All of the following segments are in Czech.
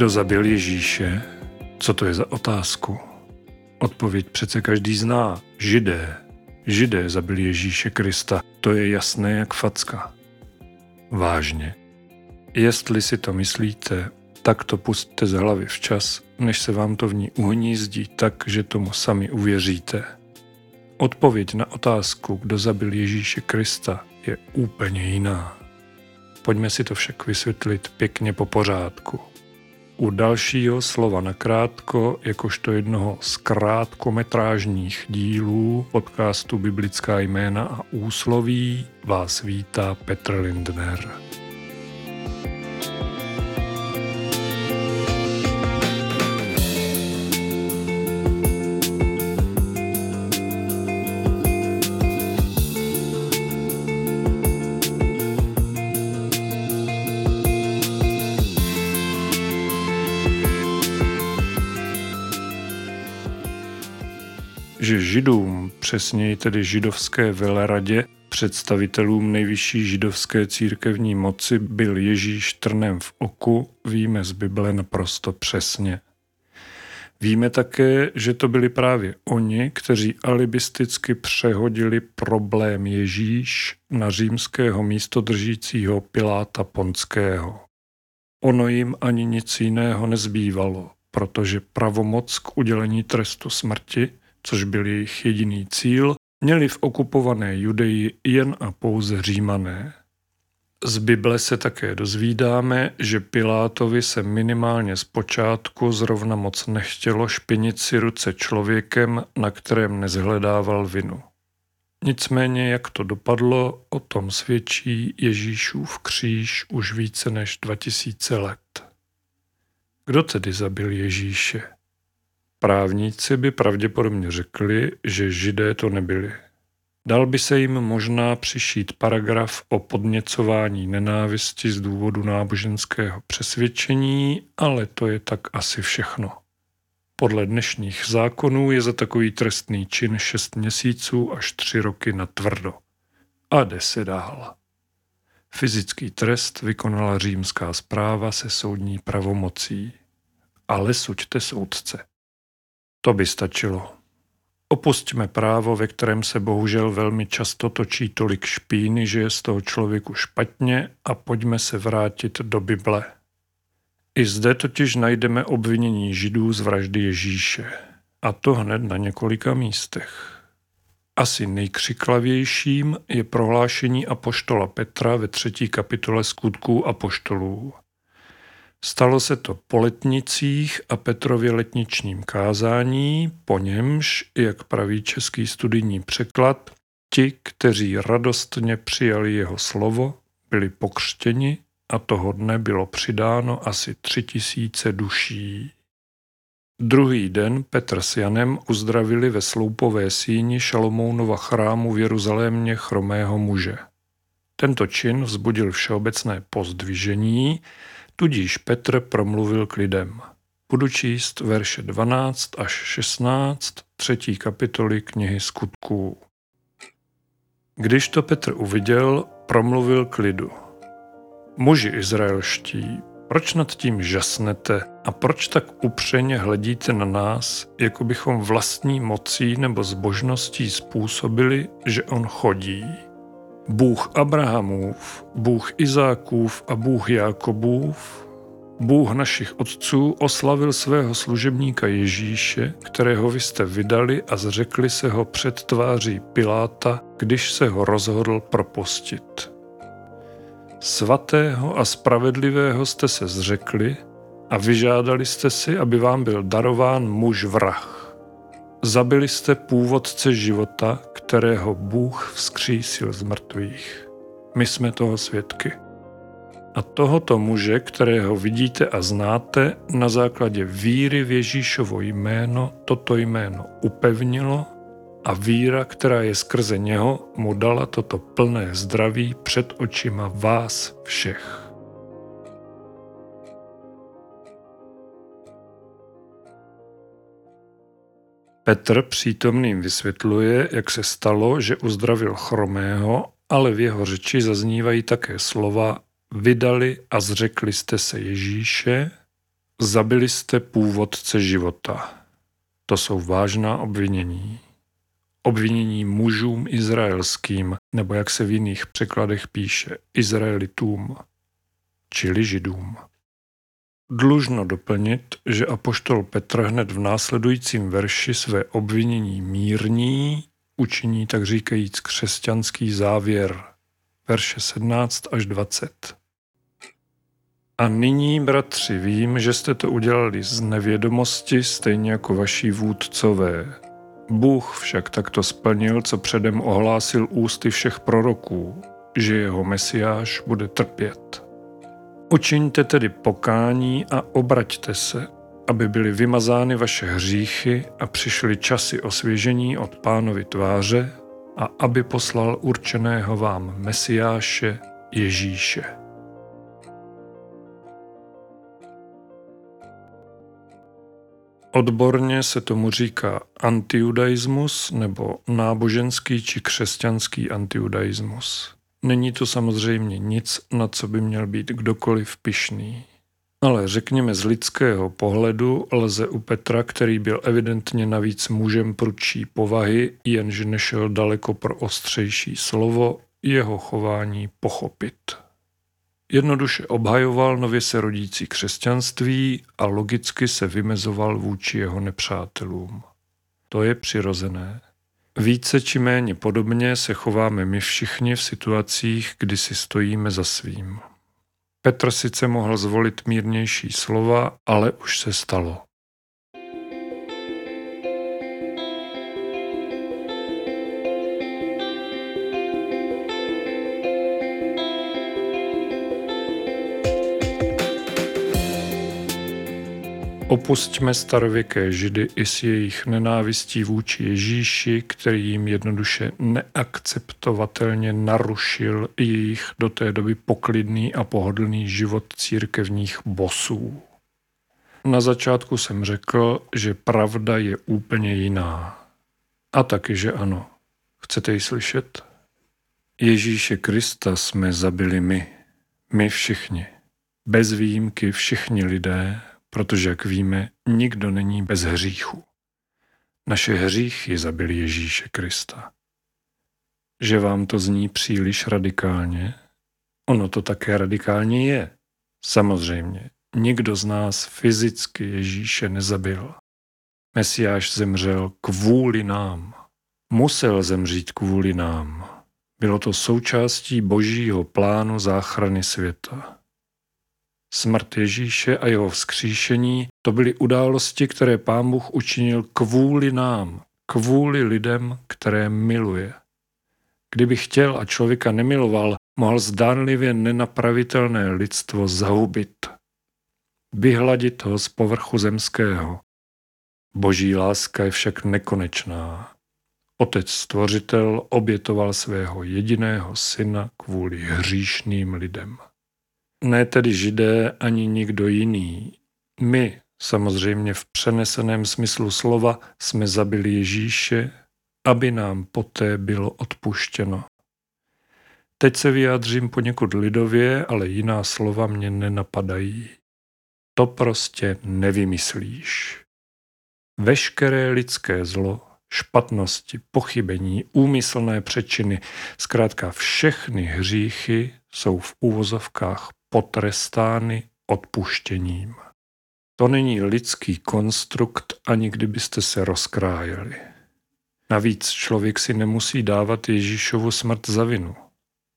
Kdo zabil Ježíše? Co to je za otázku? Odpověď přece každý zná. Židé. Židé zabili Ježíše Krista. To je jasné jak facka. Vážně. Jestli si to myslíte, tak to pustte z hlavy včas, než se vám to v ní uhnízdí tak, že tomu sami uvěříte. Odpověď na otázku, kdo zabil Ježíše Krista, je úplně jiná. Pojďme si to však vysvětlit pěkně po pořádku. U dalšího slova nakrátko, jakožto jednoho z krátkometrážních dílů podcastu Biblická jména a úsloví, vás vítá Petr Lindner. Že židům, přesněji tedy židovské veleradě, představitelům nejvyšší židovské církevní moci byl Ježíš trnem v oku, víme z Bible naprosto přesně. Víme také, že to byli právě oni, kteří alibisticky přehodili problém Ježíš na římského místodržícího Piláta Ponského. Ono jim ani nic jiného nezbývalo, protože pravomoc k udělení trestu smrti což byl jejich jediný cíl, měli v okupované Judeji jen a pouze římané. Z Bible se také dozvídáme, že Pilátovi se minimálně zpočátku zrovna moc nechtělo špinit si ruce člověkem, na kterém nezhledával vinu. Nicméně, jak to dopadlo, o tom svědčí Ježíšův kříž už více než 2000 let. Kdo tedy zabil Ježíše? Právníci by pravděpodobně řekli, že židé to nebyli. Dal by se jim možná přišít paragraf o podněcování nenávisti z důvodu náboženského přesvědčení, ale to je tak asi všechno. Podle dnešních zákonů je za takový trestný čin 6 měsíců až 3 roky na tvrdo. A jde se dál. Fyzický trest vykonala římská zpráva se soudní pravomocí. Ale suďte soudce. To by stačilo. Opustíme právo, ve kterém se bohužel velmi často točí tolik špíny, že je z toho člověku špatně a pojďme se vrátit do Bible. I zde totiž najdeme obvinění židů z vraždy Ježíše. A to hned na několika místech. Asi nejkřiklavějším je prohlášení apoštola Petra ve třetí kapitole skutků apoštolů. Stalo se to po letnicích a Petrově letničním kázání, po němž, jak praví český studijní překlad, ti, kteří radostně přijali jeho slovo, byli pokřtěni a toho dne bylo přidáno asi tři tisíce duší. Druhý den Petr s Janem uzdravili ve sloupové síni Šalomounova chrámu v Jeruzalémě chromého muže. Tento čin vzbudil všeobecné pozdvižení, Tudíž Petr promluvil k lidem. Budu číst verše 12 až 16 třetí kapitoly knihy skutků. Když to Petr uviděl, promluvil k lidu. Muži izraelští, proč nad tím žasnete a proč tak upřeně hledíte na nás, jako bychom vlastní mocí nebo zbožností způsobili, že on chodí? Bůh Abrahamův, Bůh Izákův a Bůh Jákobův, Bůh našich otců oslavil svého služebníka Ježíše, kterého vy jste vydali a zřekli se ho před tváří Piláta, když se ho rozhodl propustit. Svatého a spravedlivého jste se zřekli a vyžádali jste si, aby vám byl darován muž vrah. Zabili jste původce života, kterého Bůh vzkřísil z mrtvých. My jsme toho svědky. A tohoto muže, kterého vidíte a znáte, na základě víry v Ježíšovo jméno toto jméno upevnilo a víra, která je skrze něho, mu dala toto plné zdraví před očima vás všech. Petr přítomným vysvětluje, jak se stalo, že uzdravil chromého, ale v jeho řeči zaznívají také slova vydali a zřekli jste se Ježíše, Zabili jste původce života. To jsou vážná obvinění. Obvinění mužům izraelským, nebo jak se v jiných překladech píše, Izraelitům, čili Židům. Dlužno doplnit, že apoštol Petr hned v následujícím verši své obvinění mírní, učiní tak říkajíc křesťanský závěr, verše 17 až 20. A nyní, bratři, vím, že jste to udělali z nevědomosti, stejně jako vaši vůdcové. Bůh však takto splnil, co předem ohlásil ústy všech proroků, že jeho mesiáš bude trpět. Učiňte tedy pokání a obraťte se, aby byly vymazány vaše hříchy a přišly časy osvěžení od pánovi tváře a aby poslal určeného vám Mesiáše Ježíše. Odborně se tomu říká antijudaismus nebo náboženský či křesťanský antijudaismus. Není to samozřejmě nic, na co by měl být kdokoliv pyšný. Ale řekněme z lidského pohledu lze u Petra, který byl evidentně navíc mužem prudší povahy, jenže nešel daleko pro ostřejší slovo, jeho chování pochopit. Jednoduše obhajoval nově se rodící křesťanství a logicky se vymezoval vůči jeho nepřátelům. To je přirozené. Více či méně podobně se chováme my všichni v situacích, kdy si stojíme za svým. Petr sice mohl zvolit mírnější slova, ale už se stalo. Opustíme starověké židy i s jejich nenávistí vůči Ježíši, který jim jednoduše neakceptovatelně narušil jejich do té doby poklidný a pohodlný život církevních bosů. Na začátku jsem řekl, že pravda je úplně jiná. A taky, že ano. Chcete ji slyšet? Ježíše Krista jsme zabili my. My všichni. Bez výjimky všichni lidé, protože, jak víme, nikdo není bez hříchu. Naše hříchy zabili Ježíše Krista. Že vám to zní příliš radikálně? Ono to také radikálně je. Samozřejmě, nikdo z nás fyzicky Ježíše nezabil. Mesiáš zemřel kvůli nám. Musel zemřít kvůli nám. Bylo to součástí božího plánu záchrany světa. Smrt Ježíše a jeho vzkříšení to byly události, které Pán Bůh učinil kvůli nám, kvůli lidem, které miluje. Kdyby chtěl a člověka nemiloval, mohl zdánlivě nenapravitelné lidstvo zahubit. Vyhladit ho z povrchu zemského. Boží láska je však nekonečná. Otec stvořitel obětoval svého jediného syna kvůli hříšným lidem. Ne tedy židé ani nikdo jiný. My, samozřejmě v přeneseném smyslu slova, jsme zabili Ježíše, aby nám poté bylo odpuštěno. Teď se vyjádřím poněkud lidově, ale jiná slova mě nenapadají. To prostě nevymyslíš. Veškeré lidské zlo, špatnosti, pochybení, úmyslné přečiny, zkrátka všechny hříchy jsou v úvozovkách potrestány odpuštěním. To není lidský konstrukt, ani kdybyste se rozkrájeli. Navíc člověk si nemusí dávat Ježíšovu smrt za vinu.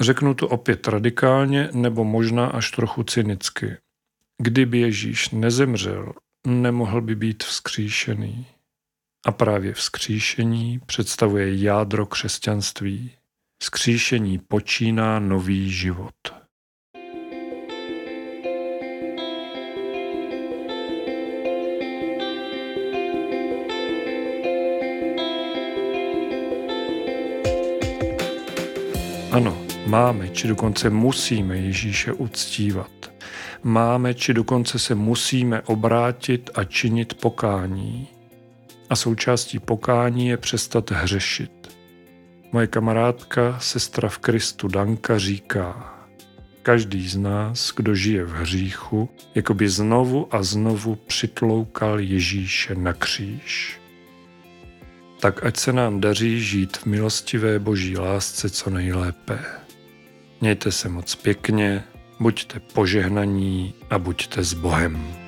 Řeknu to opět radikálně nebo možná až trochu cynicky. Kdyby Ježíš nezemřel, nemohl by být vzkříšený. A právě vzkříšení představuje jádro křesťanství. Vzkříšení počíná nový život. Ano, máme, či dokonce musíme Ježíše uctívat. Máme, či dokonce se musíme obrátit a činit pokání. A součástí pokání je přestat hřešit. Moje kamarádka, sestra v Kristu Danka, říká, každý z nás, kdo žije v hříchu, jako by znovu a znovu přitloukal Ježíše na kříž. Tak ať se nám daří žít v milostivé boží lásce co nejlépe. Mějte se moc pěkně, buďte požehnaní a buďte s Bohem.